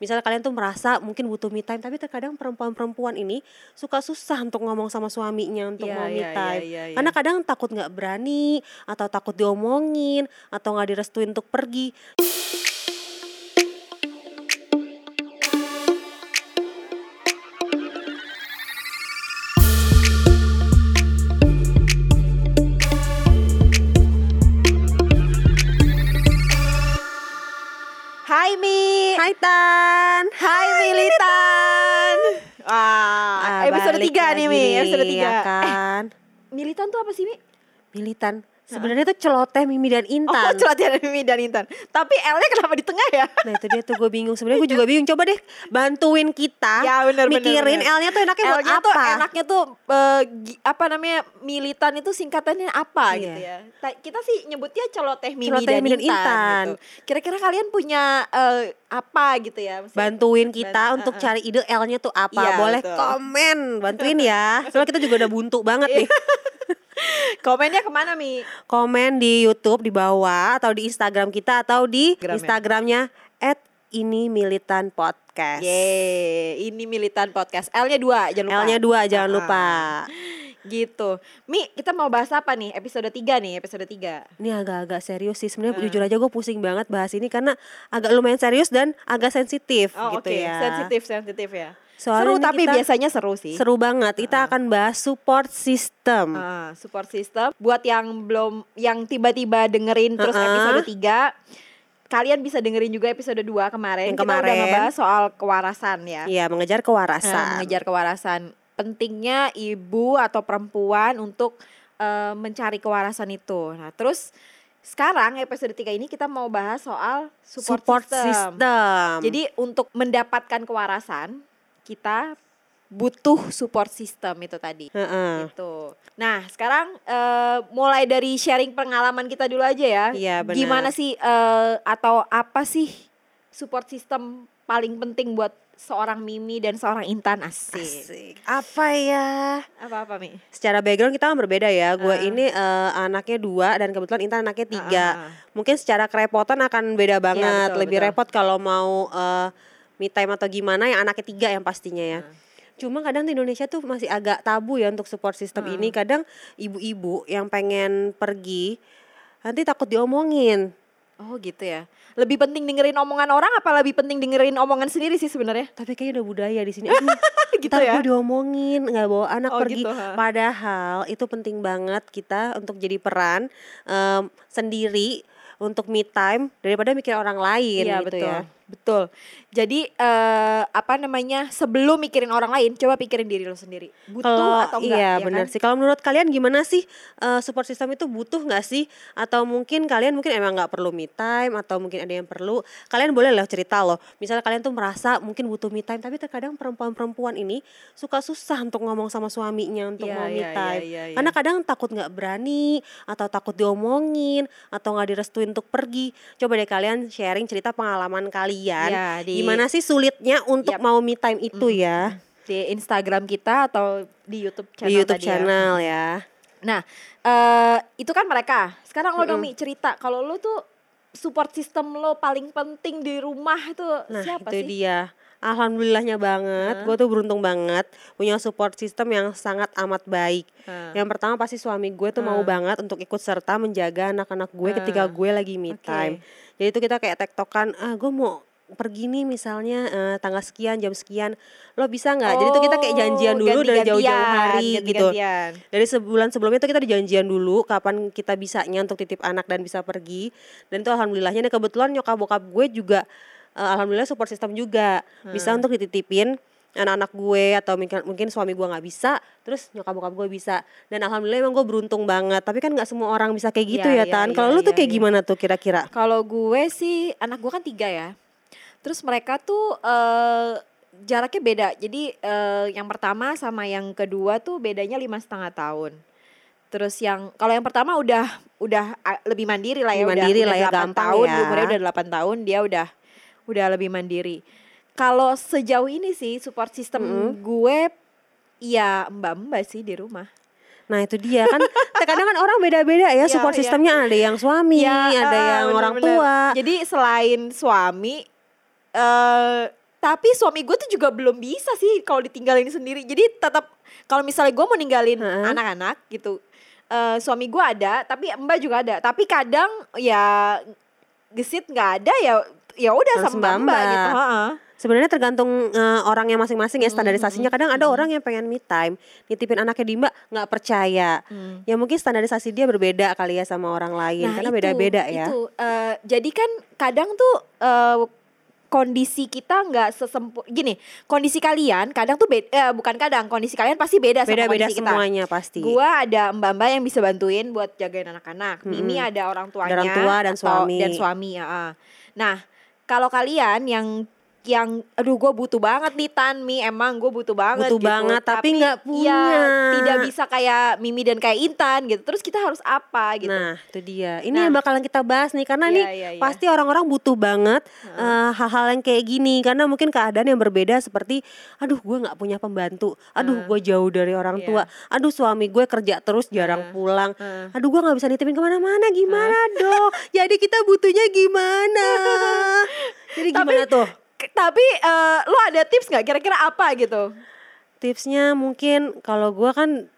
Misalnya kalian tuh merasa mungkin butuh me time, tapi terkadang perempuan-perempuan ini suka susah untuk ngomong sama suaminya untuk Iya, mau me iya, iya, time. iya, iya. Karena kadang takut nggak berani, atau takut diomongin, atau nggak direstuin untuk pergi. Hai Mi. Hai Tan. Hai Militan. Wah, Ah, episode balik 3 nih Mi, episode nih, 3. ya kan. Militan tuh apa sih Mi? Militan. Sebenarnya tuh celoteh Mimi dan Oh, Intan. celatihan Mimi dan Intan. Tapi L-nya kenapa di tengah ya? Nah itu dia tuh gue bingung. Sebenarnya gue juga bingung. Coba deh bantuin kita Ya, bener, mikirin. L-nya tuh enaknya buat L-nya apa? tuh enaknya tuh gi- apa namanya militan itu singkatannya apa Iya. gitu ya. Ta- Kita sih nyebutnya celoteh Mimi Celoteh dan, Mimi dan Intan, Intan. gitu. Kira-kira kalian punya eh, apa gitu ya? Maksudnya- Bantuin kita untuk uh-uh. cari ide L-nya tuh apa. Iya, Boleh betul. komen, bantuin ya. Soalnya kita juga udah buntu banget nih. Komennya ke mana Mi? Komen di YouTube di bawah atau di Instagram kita atau di Instagram ya. Instagramnya at ini militan podcast. Yeay, ini militan podcast. L-nya dua, jangan lupa. L-nya dua jangan Ah, lupa. Gitu. Mi, kita mau bahas apa nih? Episode 3 nih, episode 3. Ini agak-agak serius sih. Sebenarnya Ah. jujur aja gue pusing banget bahas ini karena agak lumayan serius dan agak sensitif Oh, gitu oke. ya. Sensitif, sensitif ya. Soalnya seru tapi kita- biasanya seru sih. Seru banget. Kita akan bahas support system. Ah, support system buat yang belum yang tiba-tiba dengerin terus Uh-uh. episode 3 kalian bisa dengerin juga episode 2 kemarin. Yang Kita udah kemarin. ngebahas soal kewarasan ya. Iya, mengejar Nah, kewarasan. mengejar kewarasan. Pentingnya ibu atau perempuan untuk eh, mencari kewarasan itu. Nah, terus sekarang episode 3 ini kita mau bahas soal support, support system. system. Jadi untuk mendapatkan kewarasan kita butuh support system itu tadi. Heeh. Gitu. Nah, sekarang eh, mulai dari sharing pengalaman kita dulu aja ya. Iya, benar. Gimana sih eh, atau apa sih support system paling penting buat seorang Mimi dan seorang Intan asik. Asik. Apa ya? Apa-apa, Mi? Secara background kita kan berbeda ya. Gue Ah. ini eh, anaknya dua dan kebetulan Intan anaknya tiga. Ah, ah, ah. Mungkin secara kerepotan akan beda banget. betul, Lebih betul. repot kalau mau eh, me time atau gimana yang anaknya tiga yang pastinya ya. Ah. Cuma kadang di Indonesia tuh masih agak tabu ya untuk support system Ah. ini. Kadang ibu-ibu yang pengen pergi nanti takut diomongin. Oh, gitu ya. Lebih penting dengerin omongan orang apa lebih penting dengerin omongan sendiri sih sebenarnya? Tapi kayaknya udah budaya di sini. Gitu ya. gue diomongin nggak bawa anak Oh, pergi. gitu, ha. Padahal itu penting banget kita untuk jadi peran em, sendiri untuk me time daripada mikir orang lain Iya, gitu betul. ya. Betul. Jadi eh apa namanya? Sebelum mikirin orang lain, coba pikirin diri lo sendiri. Butuh Kalau atau enggak? iya ya benar kan? sih. Kalau menurut kalian gimana sih eh, support system itu butuh nggak sih? Atau mungkin kalian mungkin emang nggak perlu me time atau mungkin ada yang perlu? Kalian boleh loh cerita loh. Misalnya kalian tuh merasa mungkin butuh me time, tapi terkadang perempuan-perempuan ini suka susah untuk ngomong sama suaminya untuk Iya, mau me iya, iya, time. iya, iya. Karena kadang takut nggak berani atau takut diomongin atau nggak direstuin untuk pergi. Coba deh kalian sharing cerita pengalaman kalian. Iya, di- Gimana sih sulitnya untuk Yap. mau me time itu ya? di Instagram kita atau di YouTube channel Di YouTube tadi ya. channel ya. Nah, eh itu kan mereka. Sekarang lo dong Mm-mm. Mi cerita kalau lo tuh support system lo paling penting di rumah itu Nah siapa itu sih? dia Alhamdulillahnya banget, gue tuh beruntung banget punya support system yang sangat amat baik. Yang pertama pasti suami gue tuh mau Hmm. banget untuk ikut serta menjaga anak-anak gue ketika Hmm. gue lagi me time. Jadi itu kita kayak tektokan, ah gue mau pergi nih misalnya eh, tanggal sekian jam sekian lo bisa nggak? Jadi tuh kita kayak janjian Oh, dulu dari jauh-jauh hari gitu. Ganti-gantian. dari sebulan sebelumnya tuh kita dijanjian dulu kapan kita bisanya untuk titip anak dan bisa pergi. Dan itu alhamdulillahnya nah kebetulan nyokap bokap gue juga eh, alhamdulillah support system juga. Bisa untuk dititipin anak-anak gue atau mungkin mungkin suami gue nggak bisa terus nyokap bokap gue bisa. Dan alhamdulillah emang gue beruntung banget. Tapi kan nggak semua orang bisa kayak gitu Iya, ya iya, tan. iya, kalau lu tuh iya, kayak iya. gimana tuh kira-kira? Kalau gue sih anak gue kan tiga ya. Terus mereka tuh eh jaraknya beda. Jadi eh yang pertama sama yang kedua tuh bedanya lima setengah tahun. Terus yang kalau yang pertama udah udah ah, lebih mandiri lah ya, Lebih udah, mandiri udah lah ya, 8 gampang tahun, ya. umurnya udah 8 tahun, dia udah udah lebih mandiri. Kalau sejauh ini sih support system gue ya mbak-mbak sih di rumah. Nah itu dia kan terkadang kan orang beda-beda ya Iya, support iya. sistemnya ada yang suami, Ya, ada ah, yang orang bener-bener. tua. Jadi selain suami eh tapi suami gue tuh juga belum bisa sih kalau ditinggalin sendiri jadi tetap kalau misalnya gue mau ninggalin anak-anak gitu eh, suami gue ada tapi mbak juga ada tapi kadang ya gesit nggak ada ya ya udah sama mbak, mbak. gitu Heeh. Sebenarnya tergantung eh, orangnya masing-masing ya Hmm, standarisasinya. Kadang ada orang yang pengen me time, nitipin anaknya di mbak nggak percaya. Hmm. Ya mungkin standarisasi dia berbeda kali ya sama orang lain karena itu, beda-beda ya. itu. Eh, jadi kan kadang tuh eh, kondisi kita nggak sesempur gini kondisi kalian kadang tuh beda bukan kadang kondisi kalian pasti beda sama Beda-beda kondisi kita semuanya pasti. Gua ada mbak-mbak yang bisa bantuin buat jagain anak-anak. Mimi Mm-mm. ada orang tuanya, orang tua dan atau- suami. dan suami ya. ah. Nah, kalau kalian yang yang aduh gue butuh banget nih Tan Mi emang gue butuh banget Butuh gitu. banget, tapi nggak punya. ya, tidak bisa kayak Mimi dan kayak Intan gitu terus kita harus apa gitu Nah, itu dia. Ini Nah. yang bakalan kita bahas nih karena Iya, nih iya, iya. pasti orang-orang butuh banget eh, hal-hal yang kayak gini karena mungkin keadaan yang berbeda seperti aduh gue nggak punya pembantu, aduh gue jauh dari orang Iya. tua, aduh suami gue kerja terus jarang Heeh. pulang, Heeh. aduh gue nggak bisa nitipin ke mana-mana gimana dong? Jadi kita butuhnya gimana? Jadi Tapi- gimana tuh? Tapi eh, lo ada tips nggak? Kira-kira apa gitu? Tipsnya mungkin kalau gue kan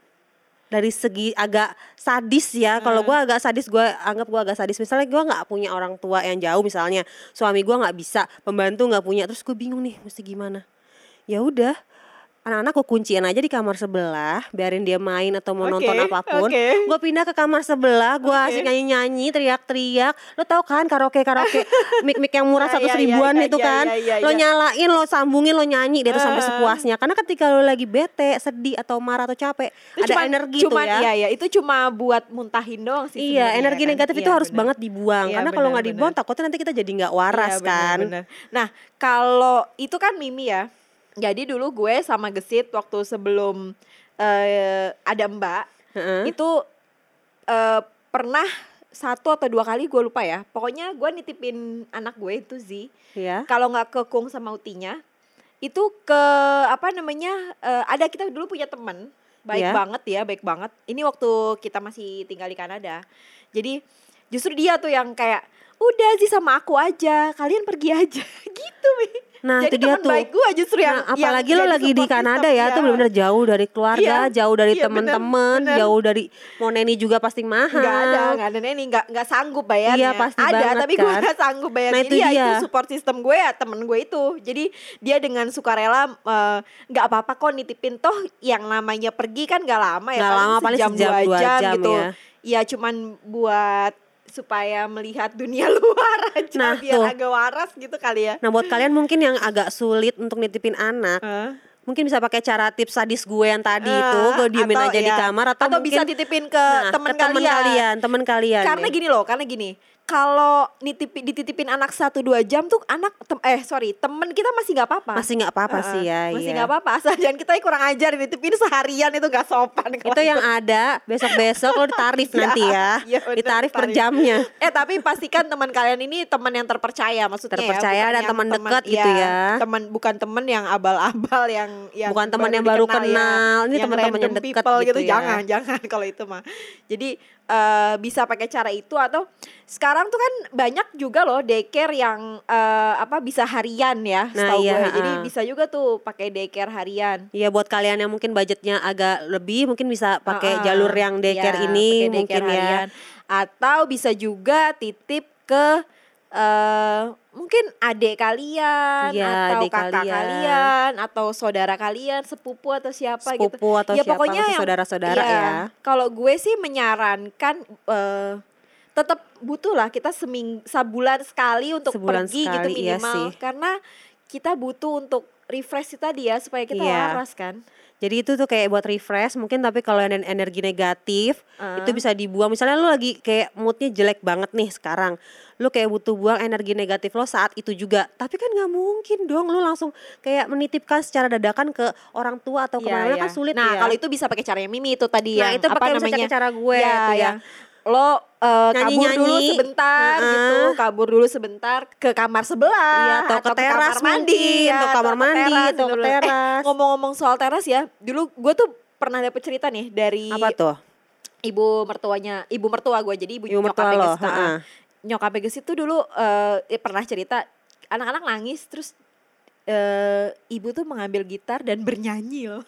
dari segi agak sadis ya. Kalau gue agak sadis gue anggap gue agak sadis. Misalnya gue nggak punya orang tua yang jauh misalnya suami gue nggak bisa pembantu nggak punya terus gue bingung nih mesti gimana. Ya udah anak-anak gue kunciin aja di kamar sebelah biarin dia main atau mau Oke, nonton apa pun oke. gue pindah ke kamar sebelah gue Oke. asik nyanyi-nyanyi teriak-teriak lo tau kan karaoke karaoke mic mic yang murah Ya, satu ya, ya, ribuan ya, itu ya, kan lo ya. nyalain lo sambungin lo nyanyi dia tuh sampai Eh. sepuasnya karena ketika lo lagi bete sedih atau marah atau capek Itu ada cuman- energi cuman, tuh ya iya, iya, itu cuma buat muntahin doang sih Iya, energi kan? negatif itu Iya, harus banget dibuang. Iya, Karena kalau nggak dibuang, takutnya nanti kita jadi nggak waras Iya, benar, kan. benar. Nah, kalau itu kan Mimi ya. Jadi dulu gue sama Gesit waktu sebelum eh, ada Mbak Heeh. itu eh, pernah satu atau dua kali gue lupa ya. Pokoknya gue nitipin anak gue itu Z. Ya. Kalau nggak ke Kung sama Utinya, itu ke apa namanya? eh, ada kita dulu punya teman baik Iya. banget ya, baik banget. Ini waktu kita masih tinggal di Kanada. Jadi justru dia tuh yang kayak udah sih sama aku aja, kalian pergi aja gitu. Mi. Nah, Jadi itu dia tuh. baik gue justru yang Nah, yang apalagi lo lagi di Kanada ya, itu benar-benar jauh dari keluarga, Iya, jauh dari iya, teman-teman, jauh dari mau neni juga pasti mahal. Nggak ada, nggak ada neni, nggak nggak sanggup bayarnya. Iya, pasti ada, banget tapi gue kan. nggak sanggup bayar. Nah, Jadi itu ya dia. itu support system gue ya temen gue itu. Jadi dia dengan sukarela eh, nggak apa-apa kok nitipin toh yang namanya pergi kan nggak lama ya, Nggak lama, paling sejam, dua dua jam gitu. ya. Ya cuman buat supaya melihat dunia luar aja Nah, biar tuh. agak waras gitu kali ya. Nah, buat kalian mungkin yang agak sulit untuk nitipin anak, Hah? mungkin bisa pakai cara tips sadis gue yang tadi Eh, itu, gue diemin atau aja di ya, kamar atau, atau bisa mungkin titipin ke nah, teman kalian. kalian, temen kalian. karena ya. gini loh karena gini kalau nitip dititipin anak satu dua jam tuh anak tem- eh sorry temen kita masih nggak apa-apa masih nggak apa-apa Heeh, sih ya. masih iya. nggak apa-apa asal jangan kita kurang ajar nitipin seharian itu nggak sopan kalau itu yang ada besok-besok lo ditarif Iya, nanti ya, iya bener, ditarif per tarif. jamnya. eh tapi pastikan teman kalian ini teman yang terpercaya maksudnya Terpercaya ya, dan yang teman dekat gitu ya. teman bukan teman yang abal-abal yang yang Bukan teman yang baru dikenal ya, kenal, ini yang teman-teman yang random dekat people gitu ya. jangan jangan kalau itu mah jadi eh, bisa pakai cara itu atau sekarang tuh kan banyak juga loh daycare yang eh, apa bisa harian ya Nah, setahu iya, gue jadi ha-ha. bisa juga tuh pakai daycare harian Iya buat kalian yang mungkin budgetnya agak lebih mungkin bisa pakai Heeh. jalur yang daycare Iya, ini pakai mungkin daycare ya. harian. Atau bisa juga titip ke eh mungkin adik kalian Iya, atau kakak kalian. kalian. atau saudara kalian, sepupu atau siapa gitu. Sepupu atau ya siapa pokoknya yang- saudara-saudara iya, ya. Kalau gue sih menyarankan eh tetap butuh lah kita seming sebulan sekali untuk Sebulan pergi gitu sekali, iya minimal sih. karena kita butuh untuk refresh tadi ya supaya kita Iya. waras kan. Jadi itu tuh kayak buat refresh mungkin tapi kalau yang energi negatif Ah. itu bisa dibuang. Misalnya lu lagi kayak moodnya jelek banget nih sekarang. Lu kayak butuh buang energi negatif lo saat itu juga. Tapi kan nggak mungkin dong lu langsung kayak menitipkan secara dadakan ke orang tua atau Iya, ke mana iya. kan sulit nah, ya. kalau itu bisa pakai caranya Mimi itu tadi Nah, yang itu apa pakai cara gue tuh ya. yang lo eh, kabur Nyanyi-nyanyi. dulu sebentar Heeh. gitu, kabur dulu sebentar ke kamar sebelah Iya, atau ke teras mungkin, ya, atau kamar ke mandi, teras atau ke. Eh, teras. ngomong-ngomong soal teras ya, dulu gue tuh pernah dapet cerita nih dari Apa tuh? ibu mertuanya, ibu mertua gue jadi ibu, Ibu mertua nyokapnya lo, heeh. nyokapnya Gesit tuh dulu eh, pernah cerita anak-anak nangis terus eh, ibu tuh mengambil gitar dan bernyanyi loh.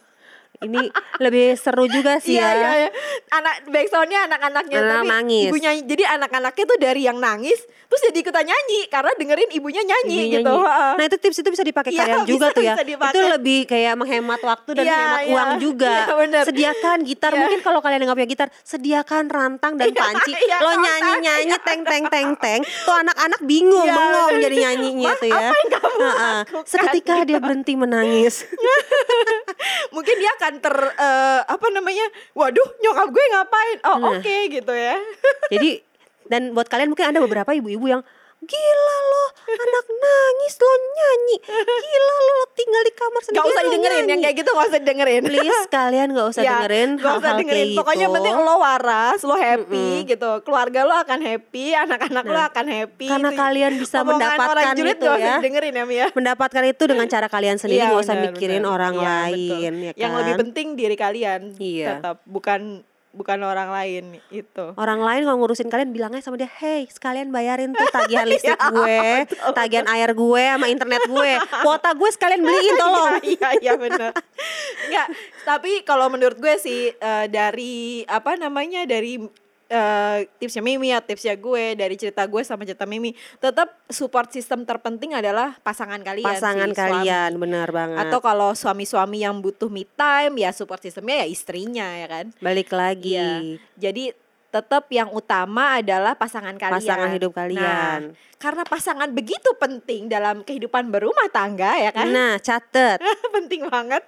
Ini lebih seru juga sih Iya, ya. iya, iya. Anak backsoundnya anak-anaknya Anak tapi nangis. ibu nyanyi. Jadi anak-anaknya tuh dari yang nangis terus jadi ikutan nyanyi karena dengerin ibunya nyanyi Ibunya gitu. nyanyi. Nah itu tips itu bisa dipakai Iya, kalian juga bisa- tuh ya. dipakai. Itu lebih kayak menghemat waktu dan Iya, menghemat iya. uang juga. Iya, bener. Sediakan gitar. Iya. Mungkin kalau kalian nggak punya gitar, sediakan rantang dan panci. iya, Lo kontak. nyanyi nyanyi teng teng teng teng. Tuh anak-anak bingung Iya, bengong jadi nyanyinya tuh ya. apa yang kamu lakukan? Seketika dia berhenti menangis. Mungkin dia akan ter eh, apa namanya? Waduh, nyokap gue ngapain? Oh, Nah. oke gitu ya. Jadi dan buat kalian mungkin ada beberapa ibu-ibu yang gila lo anak nangis lo nyanyi gila lo tinggal di kamar sendiri Gak usah lo didengerin yang nyanyi." kayak gitu gak usah didengerin. please kalian nggak usah Ya, dengerin gak usah hal-hal dengerin. kayak Pokoknya gitu. penting lo waras, lo happy gitu. Keluarga lo akan happy, anak-anak lo Nah, akan happy. karena Itu kalian bisa omongan mendapatkan orang julid itu gak usah ya. dengerin ya Mia. mendapatkan itu dengan cara kalian sendiri Iya, nggak usah benar, mikirin benar. orang Iya, lain betul. ya kan Yang lebih penting diri kalian. Iya. Tetap bukan bukan orang lain itu. orang lain kalau ngurusin kalian bilangnya sama dia hey sekalian bayarin tuh tagihan listrik Iya, gue tagihan air gue sama internet gue kuota gue sekalian beliin tolong Iya iya benar. Enggak, tapi kalau menurut gue sih eh, dari apa namanya dari eh, tipsnya Mimi ya tipsnya gue dari cerita gue sama cerita Mimi. Tetap support system terpenting adalah pasangan kalian pasangan sih, suami. kalian benar banget. Atau kalau suami-suami yang butuh me time ya support sistemnya ya istrinya ya kan? Balik lagi. Iya. jadi tetap yang utama adalah pasangan kalian. Pasangan hidup Nah, kalian. karena pasangan begitu penting dalam kehidupan berumah tangga ya kan? Nah catet. Penting banget.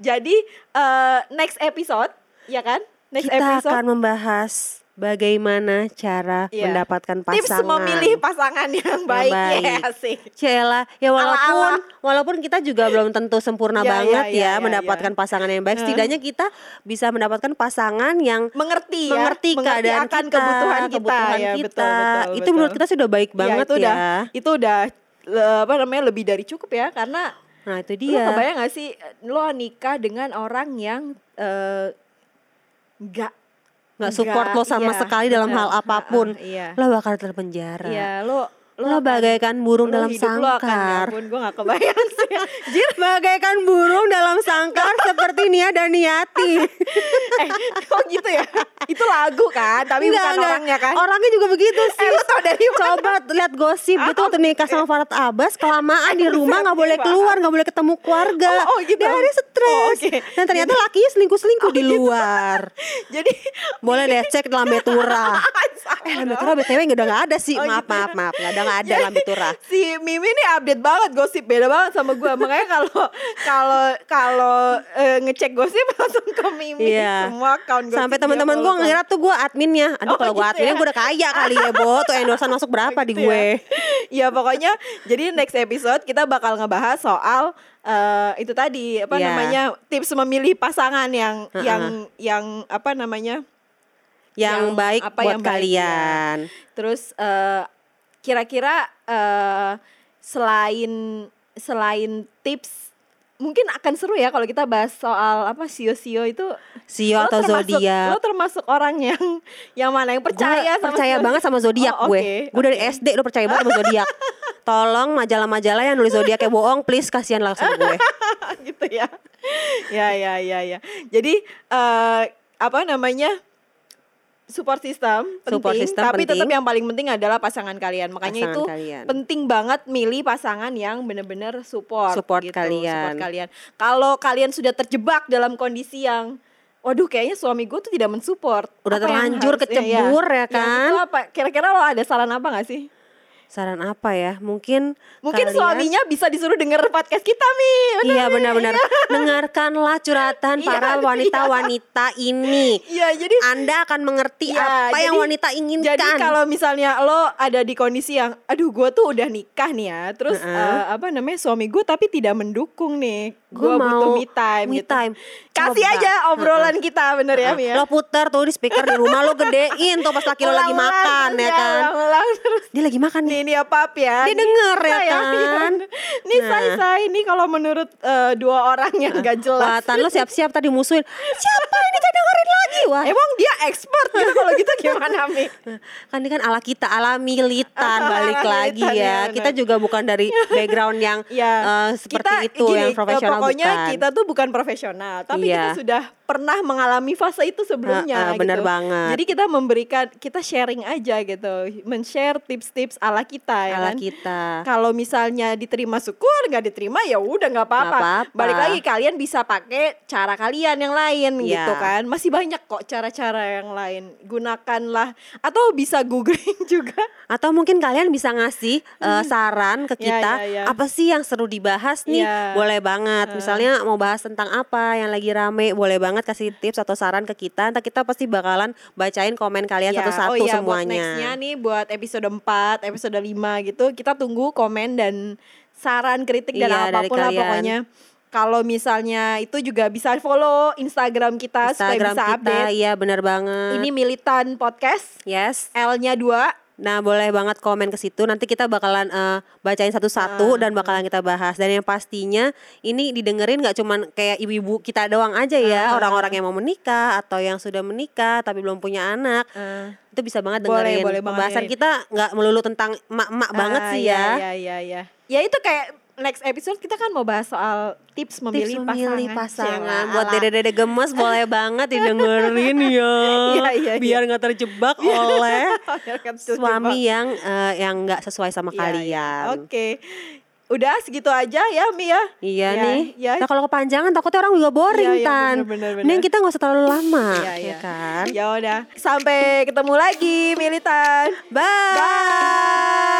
Jadi eh, next episode, ya kan? Next kita episode. akan membahas bagaimana cara Iya. mendapatkan tips pasangan memilih pasangan yang baik. baik. Ya, sih. Cela, ya walaupun Ala-ala. walaupun kita juga belum tentu sempurna Iya, banget iya, iya, ya iya, mendapatkan pasangan yang baik. Setidaknya kita bisa mendapatkan pasangan yang Mengerti ya, mengerti keadaan akan kita, kebutuhan kita. kebutuhan ya, kita. betul, betul, itu betul. menurut kita sudah baik Ya, banget itu ya. udah itu udah le- apa namanya lebih dari cukup ya karena Nah itu Lo dia. kebayang gak sih lo nikah dengan orang yang eh, nggak Nggak support lo sama iya, sekali dalam bener. hal apa pun. Ha-ha, Iya. Lo bakal terpenjara. Iya, lo Lo bagaikan burung lo dalam lo akan, ya sangkar. ampun, gue gak kebayang sih. Jir, Bagaikan burung dalam sangkar seperti Nia dan Niati. eh, kok gitu ya? Itu lagu kan, tapi Enggak, bukan enggak. orangnya kan? Orangnya juga begitu sih. Eh, lo tau dari mana? Coba lihat gosip gitu waktu nikah sama Farad Abbas kelamaan di rumah nggak boleh keluar nggak boleh ketemu keluarga. Oh, oh, gitu. Dia ada stres. Oh, oke. Dan ternyata lakinya selingkuh-selingkuh di luar. Jadi Boleh deh cek Lambe Tura. Eh Lambe Tura BTW udah nggak ada sih. Oh, maaf gitu. maaf maaf nggak ada nggak ada Jadi, Lambe Tura. Si Mimi nih update banget gosip beda banget sama gue. Makanya kalau kalau kalau eh, ngecek gosip langsung ke Mimi Iya. semua account gosip. Sampai teman-teman gue ngira tuh gue adminnya. Aduh Oh, kalau gue gitu adminnya ya? gue udah kaya kali ya Bo. Tuh endorsan masuk berapa di Gitu gue. Ya. ya pokoknya jadi next episode kita bakal ngebahas soal eh, itu tadi apa Iya. namanya tips memilih pasangan yang Heeh. yang yang apa namanya Yang, Yang baik apa buat yang baik, kalian. terus eh, kira-kira eh, selain selain tips mungkin akan seru ya kalau kita bahas soal apa sio-sio itu Sio Lo atau zodiak. lo termasuk orang yang yang mana yang percaya Gua sama percaya sio- banget sama zodiak Oh, gue. oke, Gue dari SD udah percaya banget sama zodiak. Tolong majalah-majalah yang nulis zodiaknya bohong, please kasihan sama gue. gitu ya. ya ya ya ya. Jadi eh apa namanya? Support system penting, Support system tapi penting. tetap yang paling penting adalah pasangan kalian. Makanya Pasangan itu kalian. penting banget milih pasangan yang benar-benar support Support gitu, kalian. support kalian. Kalau kalian sudah terjebak dalam kondisi yang Waduh kayaknya suami gue tuh tidak mensupport Udah Apa terlanjur harus- kecebur ya kan? itu apa? Kira-kira lo ada saran apa gak sih? Saran apa ya? Mungkin Mungkin kalian- suaminya bisa disuruh denger podcast kita Mi Bener, Iya Mi? benar-benar dengarkanlah curhatan Iya, para wanita-wanita ini. Iya jadi Anda akan mengerti Iya, apa yang jadi- wanita inginkan. Jadi kalau misalnya lo ada di kondisi yang, aduh gue tuh udah nikah nih ya, terus Heeh. eh, apa namanya suami gue tapi tidak mendukung nih, gue butuh me time. me gitu. time. Kasih Coba. aja obrolan kita bener ya Mia. Lo puter tuh di speaker di rumah lo gedein tuh pas laki lo lagi makan ya kan. Ulang-ulang terus. Dia lagi makan nih. Ini apa ya? Dia denger ya Saya, kan? Nih Nah. saya saya ini kalau menurut eh, dua orang yang gak jelas. Watan lo siap-siap tadi musuhin. Siapa ini gak dengerin lagi wah Emang dia expert gitu kalau gitu gimana Mi? kan ini kan ala kita ala militan balik Ala lagi militan, ya, ya kita juga bukan dari background yang Ya, eh, seperti kita itu gini, yang profesional pokoknya bukan kita tuh bukan profesional, tapi Iya. kita sudah pernah mengalami fase itu sebelumnya. Heeh, benar gitu. banget. Jadi kita memberikan, kita sharing aja gitu, men-share tips-tips ala kita ya ala kan. kita Kalau misalnya diterima syukur, nggak diterima ya udah nggak apa-apa. Balik lagi kalian bisa pakai cara kalian yang lain Iya. gitu kan. Masih banyak kok cara-cara yang lain. Gunakanlah atau bisa googling juga. atau mungkin kalian bisa ngasih eh, saran ke Ya, kita ya, ya. apa sih yang seru dibahas nih Ya. boleh banget misalnya mau bahas tentang apa yang lagi rame boleh banget kasih tips atau saran ke kita ntar kita pasti bakalan bacain komen kalian Ya, satu-satu oh iya, Buat semuanya. nextnya nih buat episode 4, episode 5 gitu Kita tunggu komen dan saran, kritik dan Iya, apa pun lah pokoknya. Kalau misalnya itu juga bisa follow Instagram kita Instagram supaya bisa kita update. iya bener banget. Ini Militan Podcast, yes. L-nya 2 Nah, boleh banget komen ke situ. Nanti kita bakalan eh, bacain Ah. satu-satu dan bakalan kita bahas. Dan yang pastinya ini didengerin nggak cuman kayak ibu-ibu kita doang aja Ah. ya, orang-orang yang mau menikah atau yang sudah menikah tapi belum punya anak. Itu bisa banget Boleh, dengerin. boleh banget Pembahasan kita nggak melulu tentang emak-emak banget Ah, sih iya, ya. Iya, iya, iya Ya itu kayak next episode kita kan mau bahas soal tips memilih Tips memilih pasangan pasangan Cielah, buat dede-dede gemes boleh banget didengerin ya. Iya, iya, Biar nggak terjebak oleh Kan tuh, suami yang eh, yang nggak sesuai sama Iya, iya. kalian. Oke Udah segitu aja ya Mi ya Iya Ya, nih. ya. Nah, kalau kepanjangan takutnya orang juga boring Iya, iya, tan. bener, bener, bener. Mending kita nggak usah terlalu lama, Iya, ya iya. kan? Ya udah, sampai ketemu lagi militan. Bye. Bye.